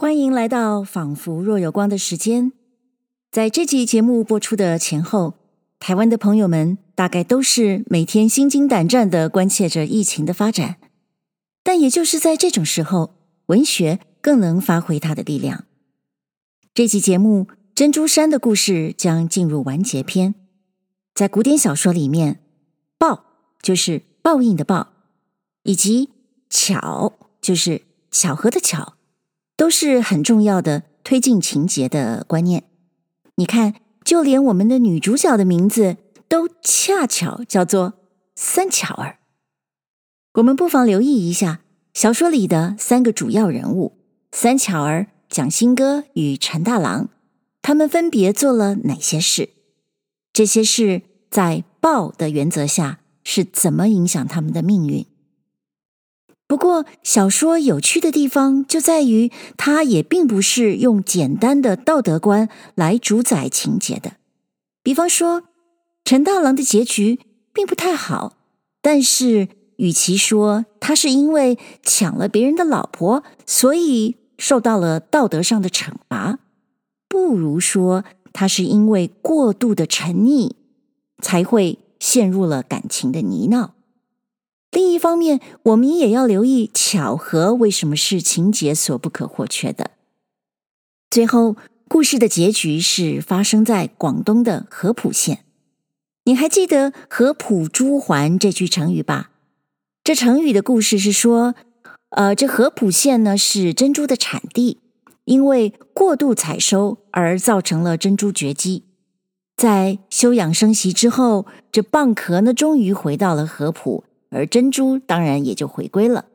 欢迎来到仿佛若有光的时间。在这集节目播出的前后，台湾的朋友们大概都是每天心惊胆战地关切着疫情的发展。但也就是在这种时候，文学更能发挥它的力量。这集节目《珍珠山》的故事将进入完结篇。在古典小说里面，报就是报应的报，以及巧就是巧合的巧。都是很重要的推进情节的观念。你看，就连我们的女主角的名字都恰巧叫做三巧儿。我们不妨留意一下小说里的三个主要人物：三巧儿、蒋新歌与陈大郎，他们分别做了哪些事？这些事在报的原则下是怎么影响他们的命运？不过，小说有趣的地方就在于，它也并不是用简单的道德观来主宰情节的。比方说，陈大郎的结局并不太好，但是，与其说他是因为抢了别人的老婆，所以受到了道德上的惩罚，不如说他是因为过度的沉溺，才会陷入了感情的泥淖。另一方面，我们也要留意巧合为什么是情节所不可或缺的。最后，故事的结局是发生在广东的合浦县。你还记得“合浦珠还”这句成语吧？这成语的故事是说，呃，这合浦县呢是珍珠的产地，因为过度采收而造成了珍珠绝迹。在休养生息之后，这蚌壳呢终于回到了合浦。而珍珠当然也就回归了。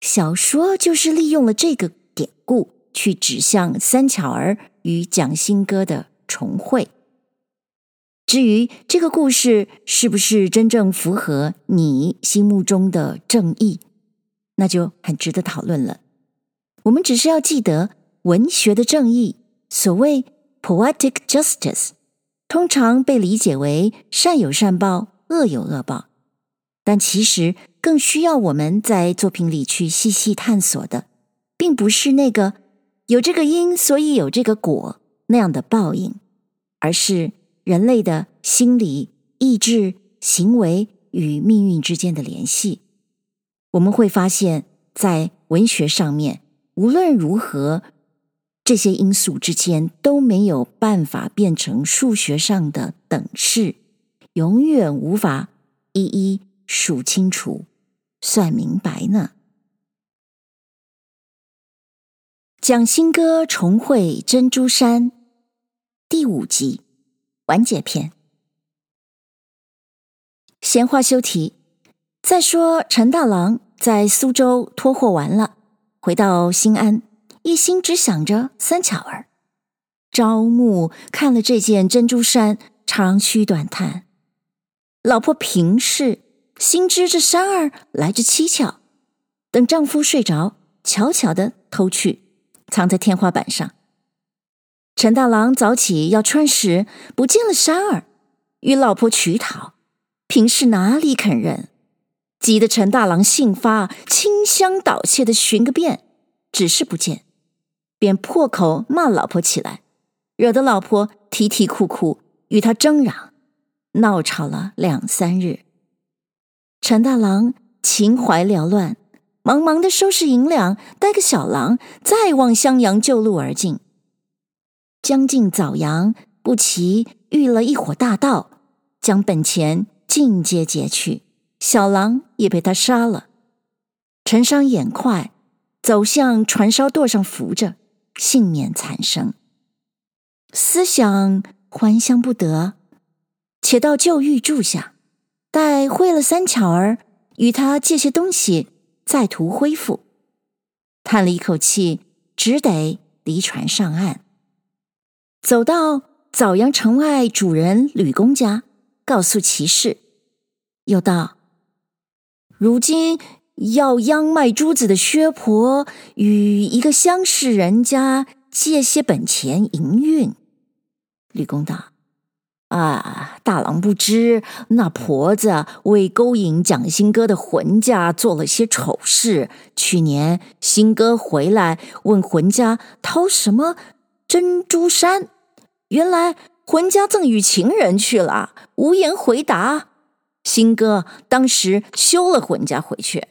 小说就是利用了这个典故，去指向三巧儿与蒋新歌的重会。至于这个故事是不是真正符合你心目中的正义，那就很值得讨论了。我们只是要记得，文学的正义，所谓 poetic justice，通常被理解为善有善报，恶有恶报。但其实更需要我们在作品里去细细探索的，并不是那个有这个因，所以有这个果那样的报应，而是人类的心理、意志、行为与命运之间的联系。我们会发现，在文学上面，无论如何，这些因素之间都没有办法变成数学上的等式，永远无法一一。数清楚，算明白呢。蒋新歌重会珍珠山第五集完结篇。闲话休提，再说陈大郎在苏州脱货完了，回到新安，一心只想着三巧儿。朝暮看了这件珍珠衫，长吁短叹，老婆平氏。心知这山儿来之蹊跷，等丈夫睡着，悄悄的偷去，藏在天花板上。陈大郎早起要穿时，不见了山儿，与老婆取讨，平氏哪里肯认？急得陈大郎性发，倾乡倒窃的寻个遍，只是不见，便破口骂老婆起来，惹得老婆啼啼哭哭，与他争嚷，闹吵了两三日。陈大郎情怀缭乱，忙忙的收拾银两，带个小郎再往襄阳旧路而进。将近早阳，不期遇了一伙大盗，将本钱尽皆劫去，小郎也被他杀了。陈商眼快，走向船梢垛上扶着，幸免残生。思想还乡不得，且到旧寓住下。待会了三巧儿，与他借些东西，再图恢复。叹了一口气，只得离船上岸，走到枣阳城外主人吕公家，告诉其事，又道：“如今要央卖珠子的薛婆与一个乡士人家借些本钱营运。”吕公道：“啊，大郎不知那婆子为勾引蒋新哥的浑家做了些丑事。去年新哥回来问浑家掏什么珍珠衫，原来浑家赠与情人去了，无言回答。新哥当时休了浑家回去。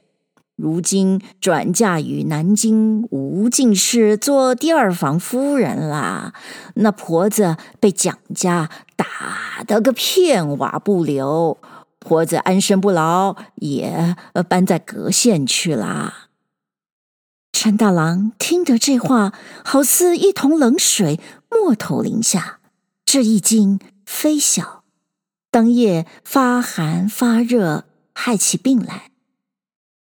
如今转嫁与南京吴进士做第二房夫人啦，那婆子被蒋家打得个片瓦不留，婆子安身不牢，也搬在隔县去啦。陈大郎听得这话，好似一桶冷水没头淋下，这一惊非小，当夜发寒发热，害起病来。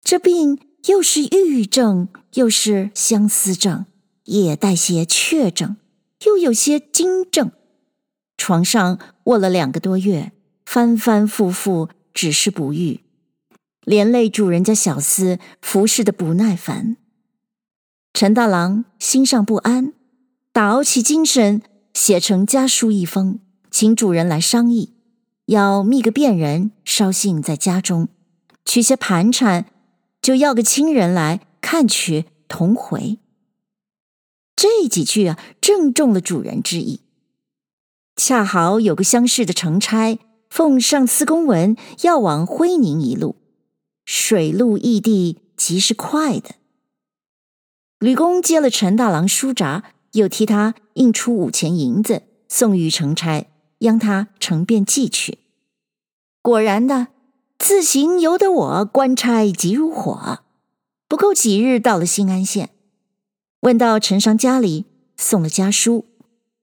这病又是抑郁症，又是相思症，也带些怯症，又有些惊症。床上卧了两个多月，反反复复，只是不愈，连累主人家小厮服侍的不耐烦。陈大郎心上不安，打熬起精神，写成家书一封，请主人来商议，要觅个便人捎信在家中，取些盘缠。就要个亲人来看取同回。这几句啊，正中了主人之意。恰好有个乡试的程差奉上司公文，要往徽宁一路，水路异地，极是快的。吕公接了陈大郎书札，又替他印出五钱银子，送与程差，央他乘便寄去。果然的。自行由得我官差急如火，不够几日到了新安县，问到陈商家里，送了家书，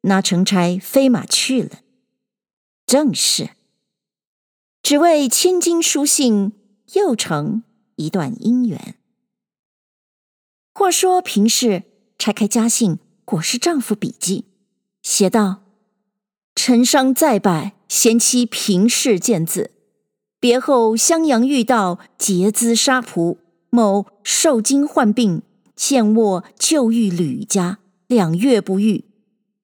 那成差飞马去了。正是，只为千金书信，又成一段姻缘。话说平氏拆开家信，果是丈夫笔迹，写道：“陈商再拜，贤妻平氏见字。”别后襄阳遇到劫资杀仆，某受惊患病，现卧就寓吕家两月不愈，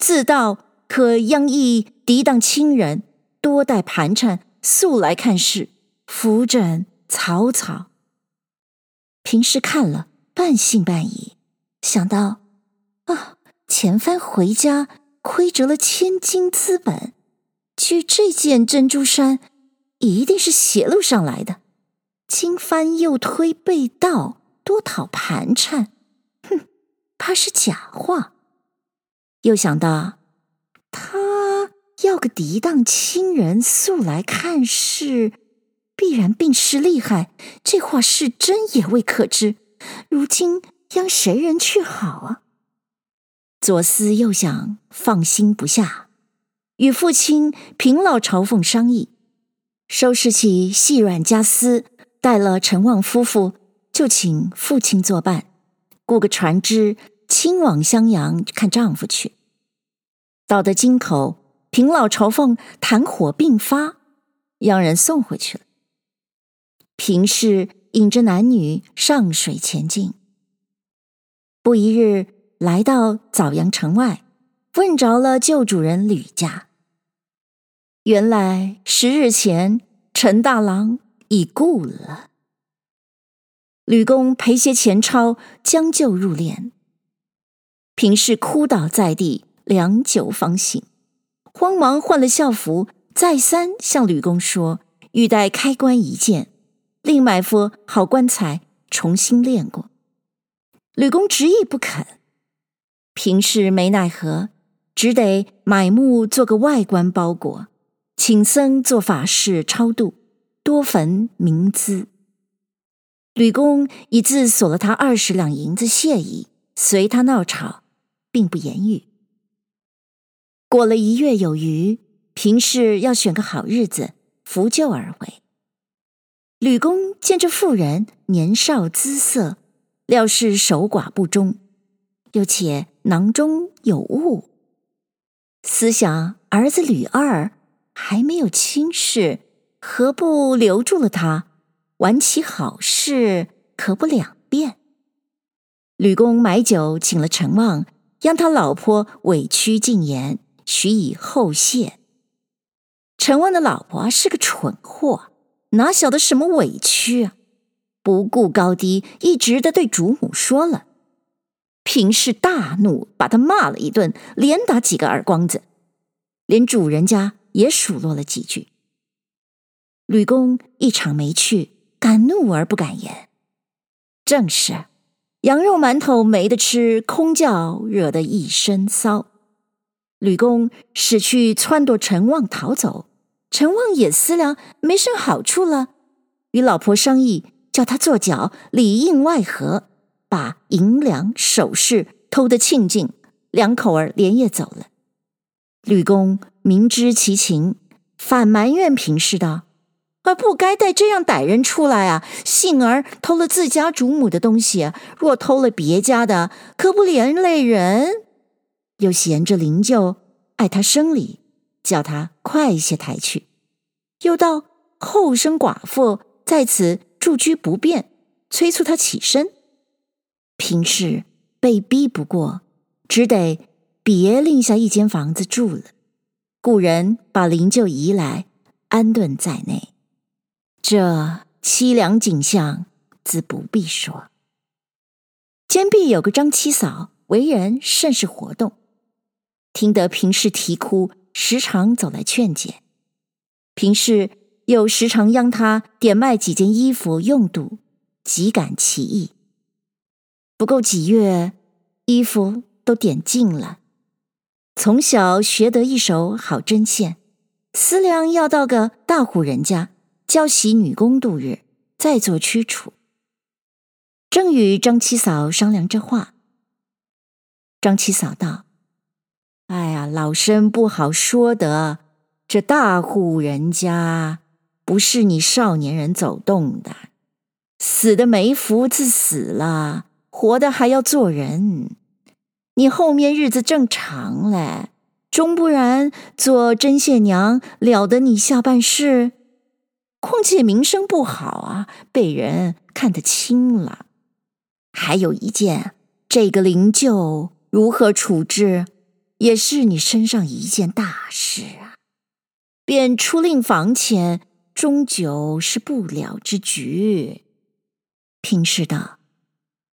自道可央意敌当亲人，多带盘缠速来看事，扶枕草草。平氏看了半信半疑，想到啊，前番回家亏折了千金资本，据这件珍珠衫。一定是邪路上来的，今番又推被盗，多讨盘缠，哼，怕是假话。又想到他要个嫡当亲人速来看事，必然病势厉害，这话是真也未可知。如今央谁人去好啊？左思右想，放心不下，与父亲平老朝奉商议。收拾起细软家私，带了陈旺夫妇，就请父亲作伴，雇个船只，亲往襄阳看丈夫去。到得京口，平老朝奉痰火并发，让人送回去了。平氏引着男女上水前进，不一日来到枣阳城外，问着了旧主人吕家。原来十日前，陈大郎已故了。吕公赔些钱钞将就入殓，平氏哭倒在地，良久方醒，慌忙换了校服，再三向吕公说，欲待开棺一见，另买副好棺材重新殓过。吕公执意不肯，平氏没奈何，只得买木做个外棺包裹。请僧做法事超度，多焚冥资。吕公已自索了他二十两银子谢意，随他闹吵，并不言语。过了一月有余，平氏要选个好日子扶柩而回。吕公见这妇人年少姿色，料是守寡不忠，又且囊中有物，思想儿子吕二。还没有亲事，何不留住了他，玩起好事，可不两便？吕公买酒请了陈旺，央他老婆委屈进言，许以后谢。陈旺的老婆是个蠢货，哪晓得什么委屈啊？不顾高低，一直的对主母说了。平氏大怒，把他骂了一顿，连打几个耳光子，连主人家也数落了几句。吕公一场没去，敢怒而不敢言。正是羊肉馒头没得吃，空叫惹得一身骚。吕公使去撺掇陈旺逃走，陈旺也思量没什么好处了，与老婆商议，叫他做脚里应外合，把银两首饰偷得清净，两口儿连夜走了。吕公明知其情，反埋怨平氏道：“而不该带这样歹人出来啊！幸而偷了自家主母的东西，若偷了别家的，可不连累人。”又嫌着灵柩碍他生理，叫他快些抬去。又道后生寡妇在此住居不便，催促他起身。平氏被逼不过，只得别另下一间房子住了。雇人把灵柩移来，安顿在内。这凄凉景象，自不必说。监壁有个张七嫂，为人甚是活动。听得平氏啼哭，时常走来劝解。平氏又时常央他点卖几件衣服用度，极感其意。不够几月，衣服都点尽了。从小学得一手好针线，思量要到个大户人家教习女工度日，再做驱除。正与张七嫂商量这话，张七嫂道。哎呀，老身不好说得。这大户人家不是你少年人走动的，死的没福子死了，活的还要做人。你后面日子正长嘞，终不然做针线娘了得你下半世。况且名声不好啊，被人看得轻了。还有一件，这个灵柩如何处置？也是你身上一件大事啊，便出令房前，终究是不了之局。平氏道：“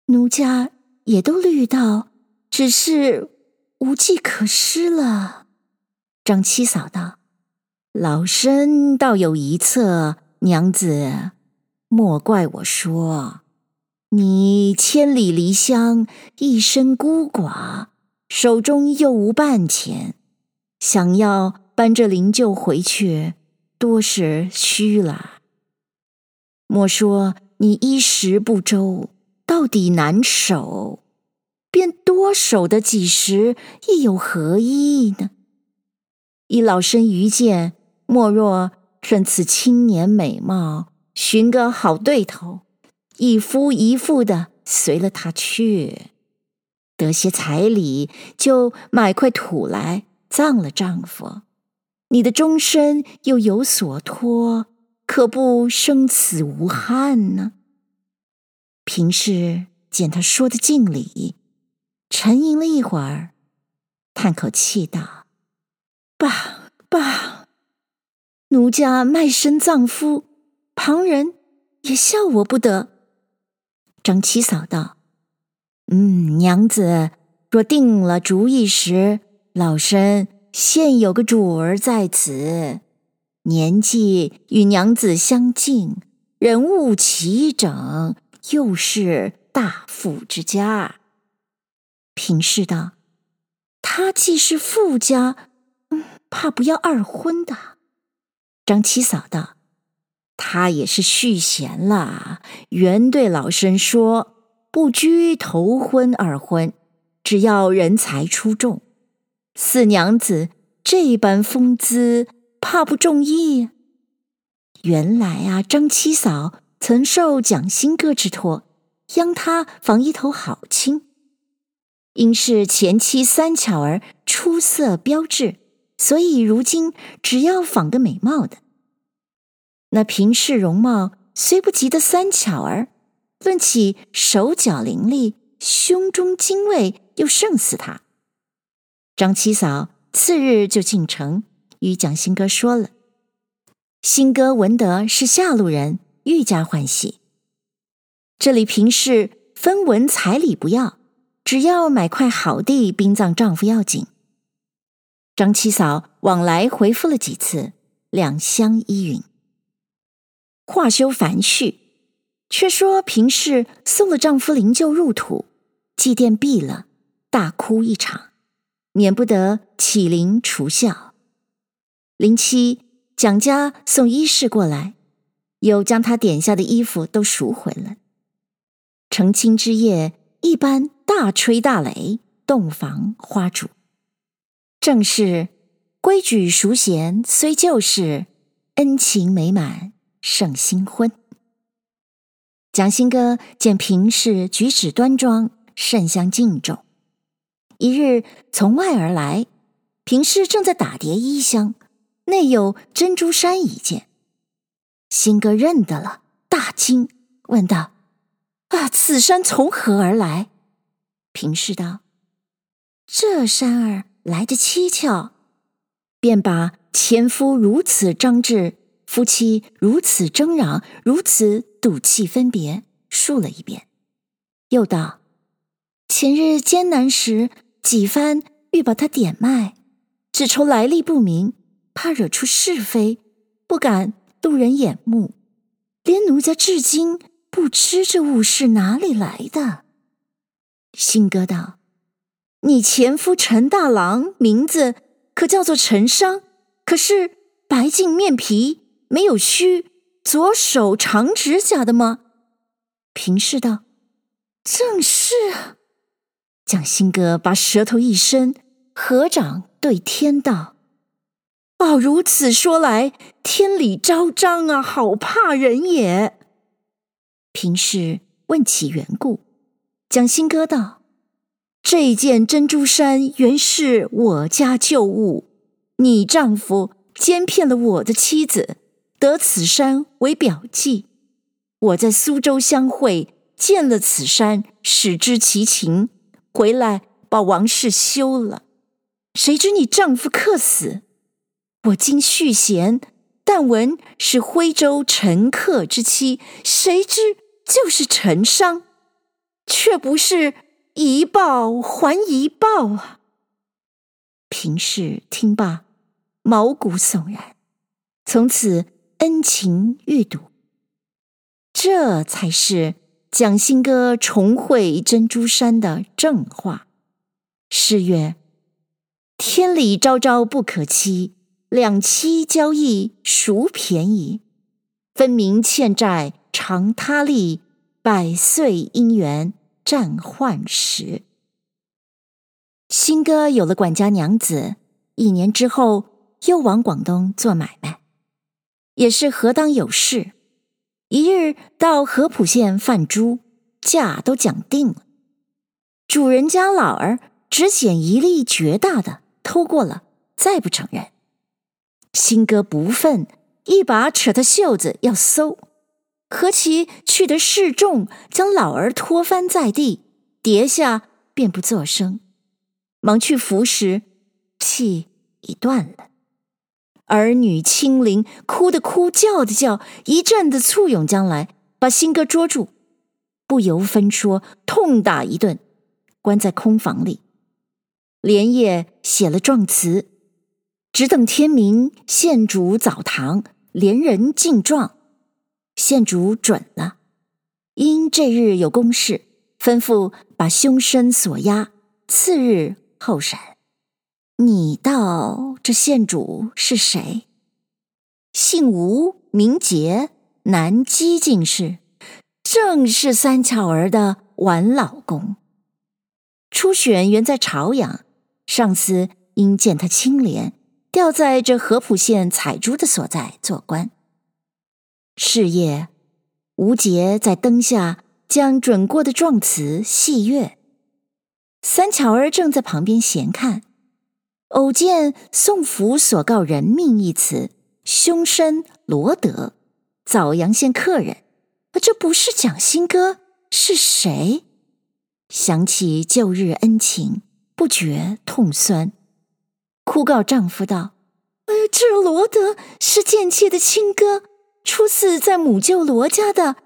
奴家也都虑到，只是无计可施了。”张七嫂道：“老身倒有一策，娘子莫怪我说，你千里离乡，一身孤寡。”手中又无半钱，想要搬着灵柩回去，多是虚了。莫说你衣食不周，到底难守，便多守的几时，亦有何益呢？以老身愚见，莫若趁此青年美貌，寻个好对头，一夫一妇的随了他去。得些彩礼，就买块土来葬了丈夫，你的终身又有所托，可不生死无憾呢？平氏见他说的尽理，沉吟了一会儿，叹口气道：“罢罢，奴家卖身葬夫，旁人也笑我不得。”张七嫂道。嗯，娘子若定了主意时，老身现有个主儿在此，年纪与娘子相近，人物齐整，又是大富之家。平氏道：“他既是富家，怕不要二婚的。”张七嫂道：“他也是续弦了，原对老身说。”不拘头婚二婚，只要人才出众。四娘子这般风姿，怕不中意。原来啊，张七嫂曾受蒋新哥之托，央他访一头好亲，因是前妻三巧儿出色标致，所以如今只要仿个美貌的。那平氏容貌虽不及得三巧儿。论起手脚伶俐，胸中精卫又胜似他。张七嫂次日就进城，与蒋新哥说了，新哥闻得是下路人，愈加欢喜。这里平氏分文彩礼不要，只要买块好地殡葬丈夫要紧。张七嫂往来回复了几次，两相依允。话休繁叙，却说平氏送了丈夫灵柩入土，祭奠毕了，大哭一场，免不得启灵除孝。临期蒋家送衣饰过来，又将他点下的衣服都赎回了。成亲之夜，一般大吹大擂，洞房花烛，正是规矩熟娴虽旧事，恩情美满胜新婚。蒋新歌见平氏举止端庄，甚相敬重。一日从外而来，平氏正在打叠衣箱，内有珍珠衫一件。新哥认得了，大惊，问道。啊！此衫从何而来？平氏道：“这衫儿来得蹊跷，便把前夫如此张志，夫妻如此争嚷，如此赌气分别，述了一遍。又道：前日艰难时，几番欲把他点卖，只愁来历不明，怕惹出是非，不敢路人眼目，连奴家至今。”不知这物是哪里来的。新歌道：“你前夫陈大郎名字可叫做陈商，可是白净面皮，没有须，左手长指甲的吗？”平氏道：“正是。”蒋新歌把舌头一伸，合掌对天道：“哦，如此说来，天理昭彰啊，好怕人也。”平氏问起缘故，蒋新歌道：“这件珍珠衫原是我家旧物，你丈夫奸骗了我的妻子，得此衫为表记。我在苏州相会，见了此衫，始知其情，回来把王氏休了。谁知你丈夫客死，我今续弦，但闻是徽州陈客之妻，谁知。”就是陈商，却不是一报还一报啊！平氏听罢，毛骨悚然，从此恩情愈笃。这才是蒋新歌重会珍珠山的正话。诗曰：“天理昭昭不可欺，两妻交易孰便宜？分明欠债。”偿他利，百岁姻缘战患时。新哥有了管家娘子，一年之后又往广东做买卖，也是何当有事。一日到合浦县贩猪，价都讲定了，主人家老儿只捡一粒绝大的，偷过了，再不承认。新哥不忿，一把扯他袖子要搜。何其去得势众，将老儿拖翻在地，跌下便不作声。忙去扶时，气已断了。儿女亲邻哭的哭，叫的叫，一阵子簇拥将来，把新哥捉住，不由分说，痛打一顿，关在空房里，连夜写了状词，只等天明，县主澡堂，连人进状。县主准了，因这日有公事，吩咐把凶身锁押，次日候审。你道这县主是谁？姓吴，名杰，南畿进士，正是三巧儿的晚老公。初选原在朝阳，上司因见他清廉，调在这合浦县采珠的所在做官。是夜，吴杰在灯下将准过的状词细阅，三巧儿正在旁边闲看，偶见宋府所告人命一词，凶身罗德，枣阳县客人，这不是蒋新歌是谁？想起旧日恩情，不觉痛酸，哭告丈夫道：“哎，这罗德是贱妾的亲哥，初次在母舅罗家的，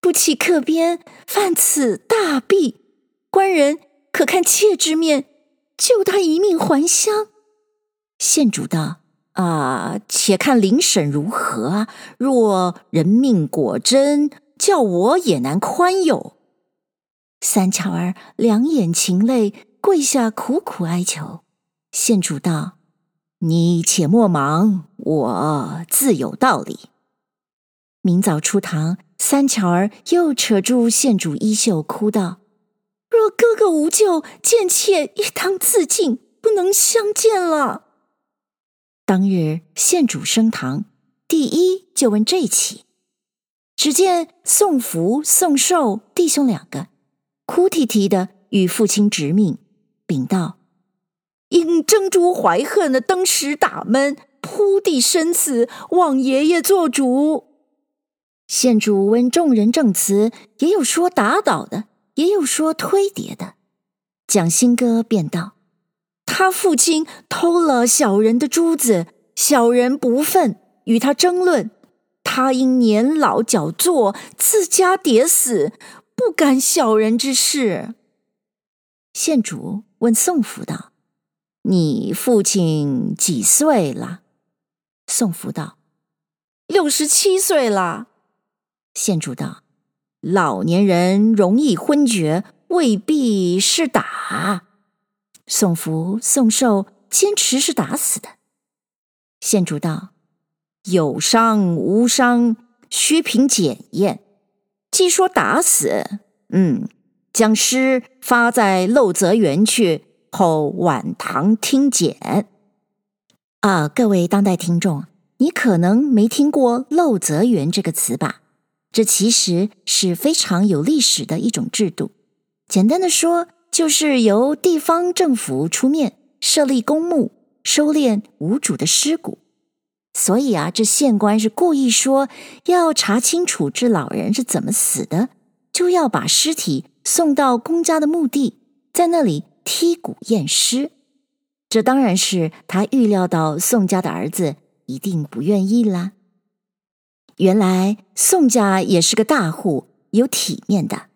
不期客边犯此大弊，官人可看妾之面，救他一命还乡。县主道：“啊，且看聆审如何啊！若人命果真，叫我也难宽宥。”三巧儿两眼噙泪，跪下苦苦哀求。县主道：“你且莫忙，我自有道理。”明早出堂，三巧儿又扯住县主衣袖，哭道：“若哥哥无救，贱妾一当自尽，不能相见了。”当日县主升堂，第一就问这起。只见宋福、宋寿弟兄两个哭啼啼的与父亲执命，禀道：“因争珠怀恨的登时打闷，扑地身死，望爷爷做主。”县主问众人证词，也有说打倒的，也有说推叠的。蒋新哥便道。他父亲偷了小人的珠子，小人不忿，与他争论。他因年老脚痟，自家跌死，不干小人之事。县主问宋福道：“你父亲几岁了？”宋福道：“六十七岁了。”县主道：“老年人容易昏厥，未必是打。”宋福、宋寿坚持是打死的。县主道：“有伤无伤，须凭检验。既说打死，嗯，将尸发在陋泽园去，后晚堂听检。”啊，各位当代听众，你可能没听过“陋泽园”这个词吧？这其实是非常有历史的一种制度。简单的说，就是由地方政府出面设立公墓，收敛无主的尸骨。所以啊，这县官是故意说要查清楚这老人是怎么死的，就要把尸体送到公家的墓地，在那里剔骨验尸。这当然是他预料到宋家的儿子一定不愿意啦。原来宋家也是个大户，有体面的。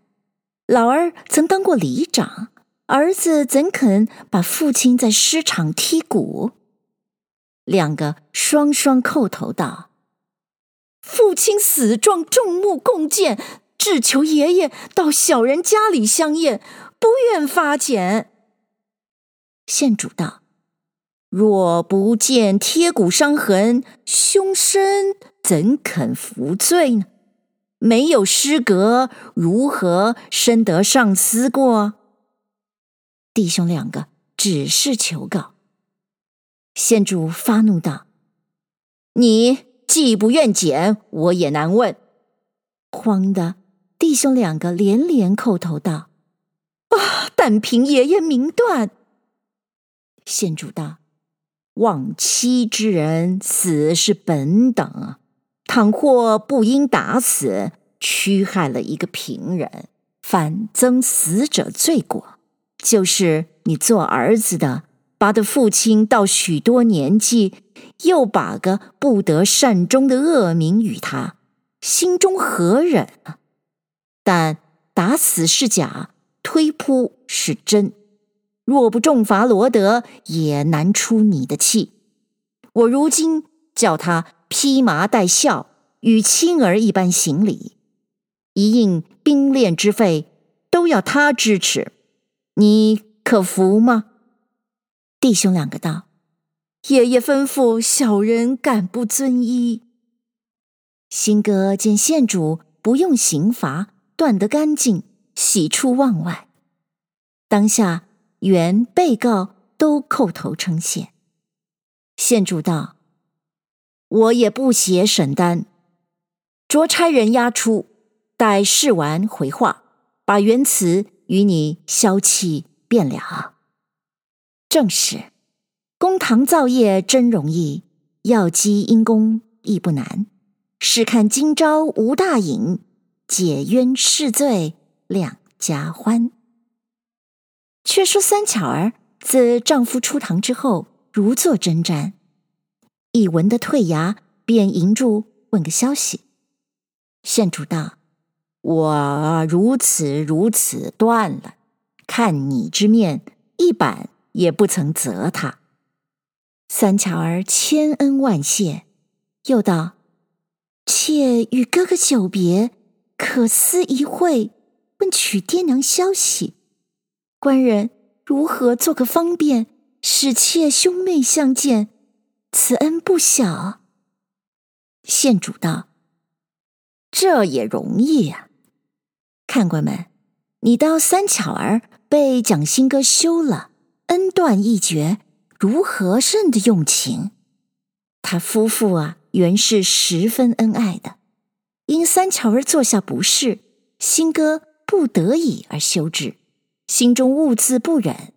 老儿曾当过里长，儿子怎肯把父亲在尸场剔骨？两个双双叩头道：“父亲死状，众目共见，只求爷爷到小人家里相验，不愿发检。”县主道：“若不见贴骨伤痕，凶身怎肯服罪呢？”没有尸格，如何深得上司过？弟兄两个只是求告。县主发怒道：“你既不愿减，我也难问。”慌的弟兄两个连连叩头道：“啊！但凭爷爷明断。”县主道：“忘妻之人，死是本等啊。”倘或不应打死，屈害了一个平人，反增死者罪过。就是你做儿子的，把的父亲到许多年纪，又把个不得善终的恶名与他，心中何忍啊？但打死是假，推扑是真。若不重罚罗德，也难出你的气。我如今叫他。披麻戴孝，与亲儿一般行礼，一应兵练之费，都要他支持，你可服吗？弟兄两个道：“爷爷吩咐，小人敢不遵依。”新哥见县主不用刑罚，断得干净，喜出望外。当下原被告都叩头称谢。县主道。我也不写审单，着差人押出，待试完回话，把原词与你消气便了。正是，公堂造业真容易，要积阴功亦不难。试看今朝无大隐，解冤释罪两家欢。却说三巧儿自丈夫出堂之后，如坐针毡。一闻得退衙，便迎住问个消息。县主道：“我如此如此断了，看你之面，一板也不曾责他。”三巧儿千恩万谢，又道：“妾与哥哥久别，可思一会，问取爹娘消息。官人如何做个方便，使妾兄妹相见？此恩不小。”县主道。这也容易呀、啊，看官们，你道三巧儿被蒋新哥休了，恩断义绝，如何甚的用情？他夫妇啊，原是十分恩爱的，因三巧儿做下不是，新哥不得已而休之，心中兀自不忍，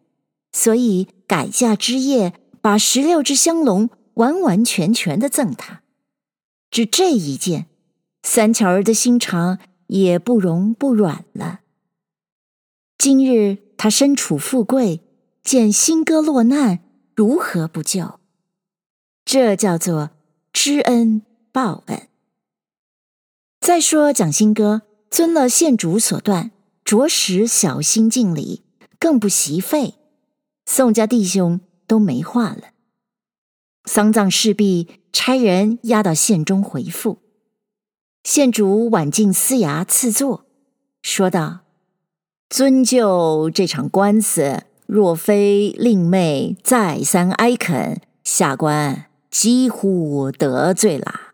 所以改嫁之夜，把十六只香笼完完全全的赠他，只这一件。三巧儿的心肠也不容不软了。今日他身处富贵，见新哥落难，如何不救？这叫做知恩报恩。再说蒋新哥遵了县主所断，着实小心敬礼，更不惜费。宋家弟兄都没话了。丧葬事毕，差人押到县中回复。县主挽进司衙赐座，说道：“遵就这场官司，若非令妹再三哀恳，下官几乎得罪了。”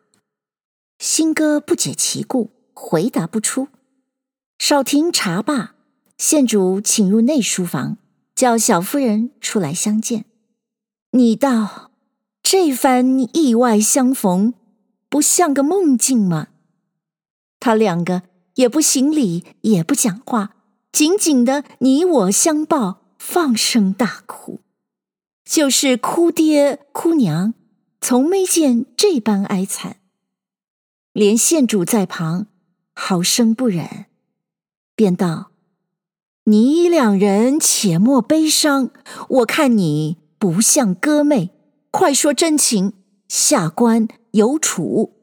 新哥不解其故，回答不出。少廷查罢，县主请入内书房，叫小夫人出来相见。你道这番意外相逢，不像个梦境吗？他两个也不行礼，也不讲话，紧紧的你我相抱，放声大哭，就是哭爹哭娘，从没见这般哀惨。连县主在旁，好生不忍，便道：“你两人且莫悲伤，我看你不像哥妹，快说真情，下官有处。”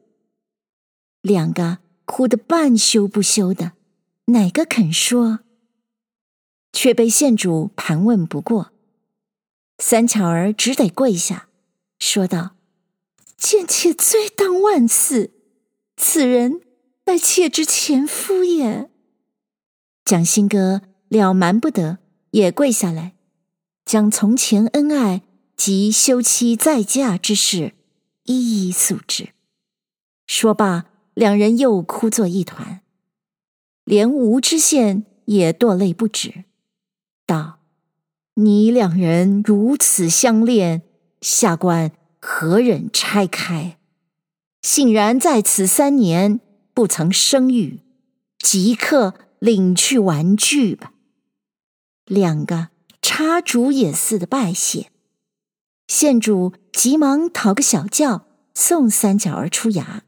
两个。哭得半羞不羞的，哪个肯说？却被县主盘问不过，三巧儿只得跪下，说道：“贱妾罪当万死，此人乃妾之前夫也。”蒋新哥了瞒不得，也跪下来，将从前恩爱及休妻再嫁之事一一诉之，说罢。两人又哭作一团，连吴知县也堕泪不止，道：“你两人如此相恋，下官何忍拆开？幸然在此三年不曾生育，即刻领去玩具吧。”两个插竹也似的拜谢，县主急忙讨个小轿送三角儿出衙。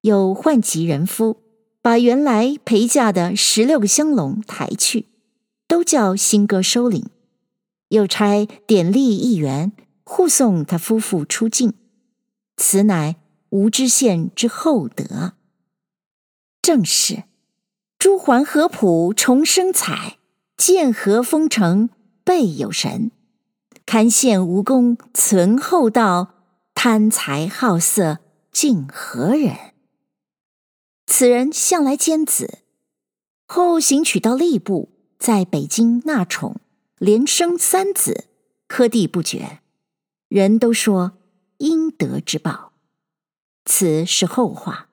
又唤集人夫，把原来陪嫁的十六个香笼抬去，都叫新哥收领。又差典吏一员护送他夫妇出境。此乃吴知县之厚德。正是朱桓合浦重生彩，建和封城备有神。贪羡吴公存厚道，贪财好色竟何人？此人向来奸子，后行取到吏部，在北京纳宠，连生三子，科第不绝。人都说应得之报，此是后话。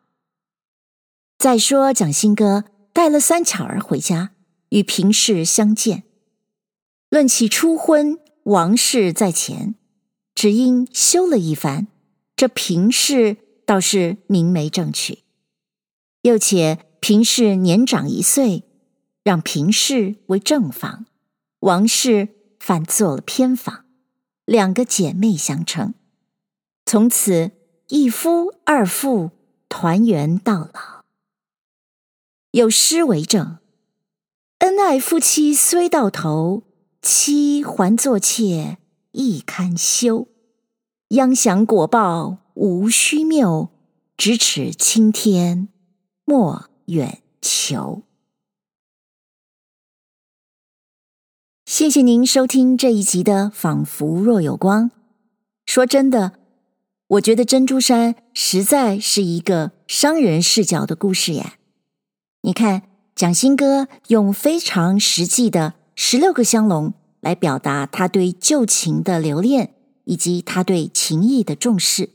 再说蒋新哥带了三巧儿回家，与平氏相见，论起初婚，王氏在前，只因休了一番，这平氏倒是明媒正娶。又且平氏年长一岁，让平氏为正房，王氏反做了偏房，两个姐妹相称，从此一夫二妇，团圆到老。有诗为证：恩爱夫妻虽到头，妻还作妾亦堪休。央祥果报无虚谬，咫尺青天莫远求。谢谢您收听这一集的《仿佛若有光》。说真的，我觉得珍珠山实在是一个商人视角的故事呀。你看，蒋新哥用非常实际的十六个香笼来表达他对旧情的留恋。以及他对情谊的重视，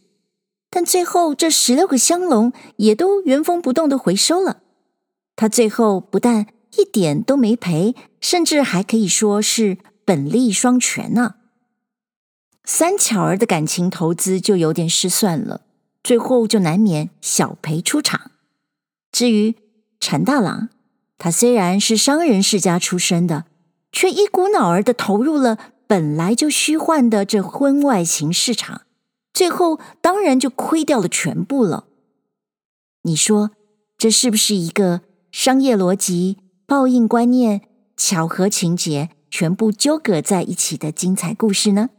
但最后这十六个香笼也都原封不动的回收了。他最后不但一点都没赔，甚至还可以说是本利双全呢。三巧儿的感情投资就有点失算了，最后就难免小赔出场。至于陈大郎，他虽然是商人世家出身的，却一股脑儿的投入了。本来就虚幻的这婚外情市场，最后当然就亏掉了全部了。你说这是不是一个商业逻辑、报应观念、巧合情节全部纠葛在一起的精彩故事呢？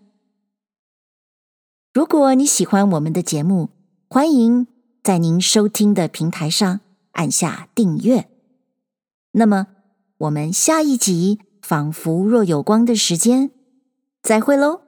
如果你喜欢我们的节目，欢迎在您收听的平台上按下订阅。那么，我们下一集仿佛若有光的时间。再会喽。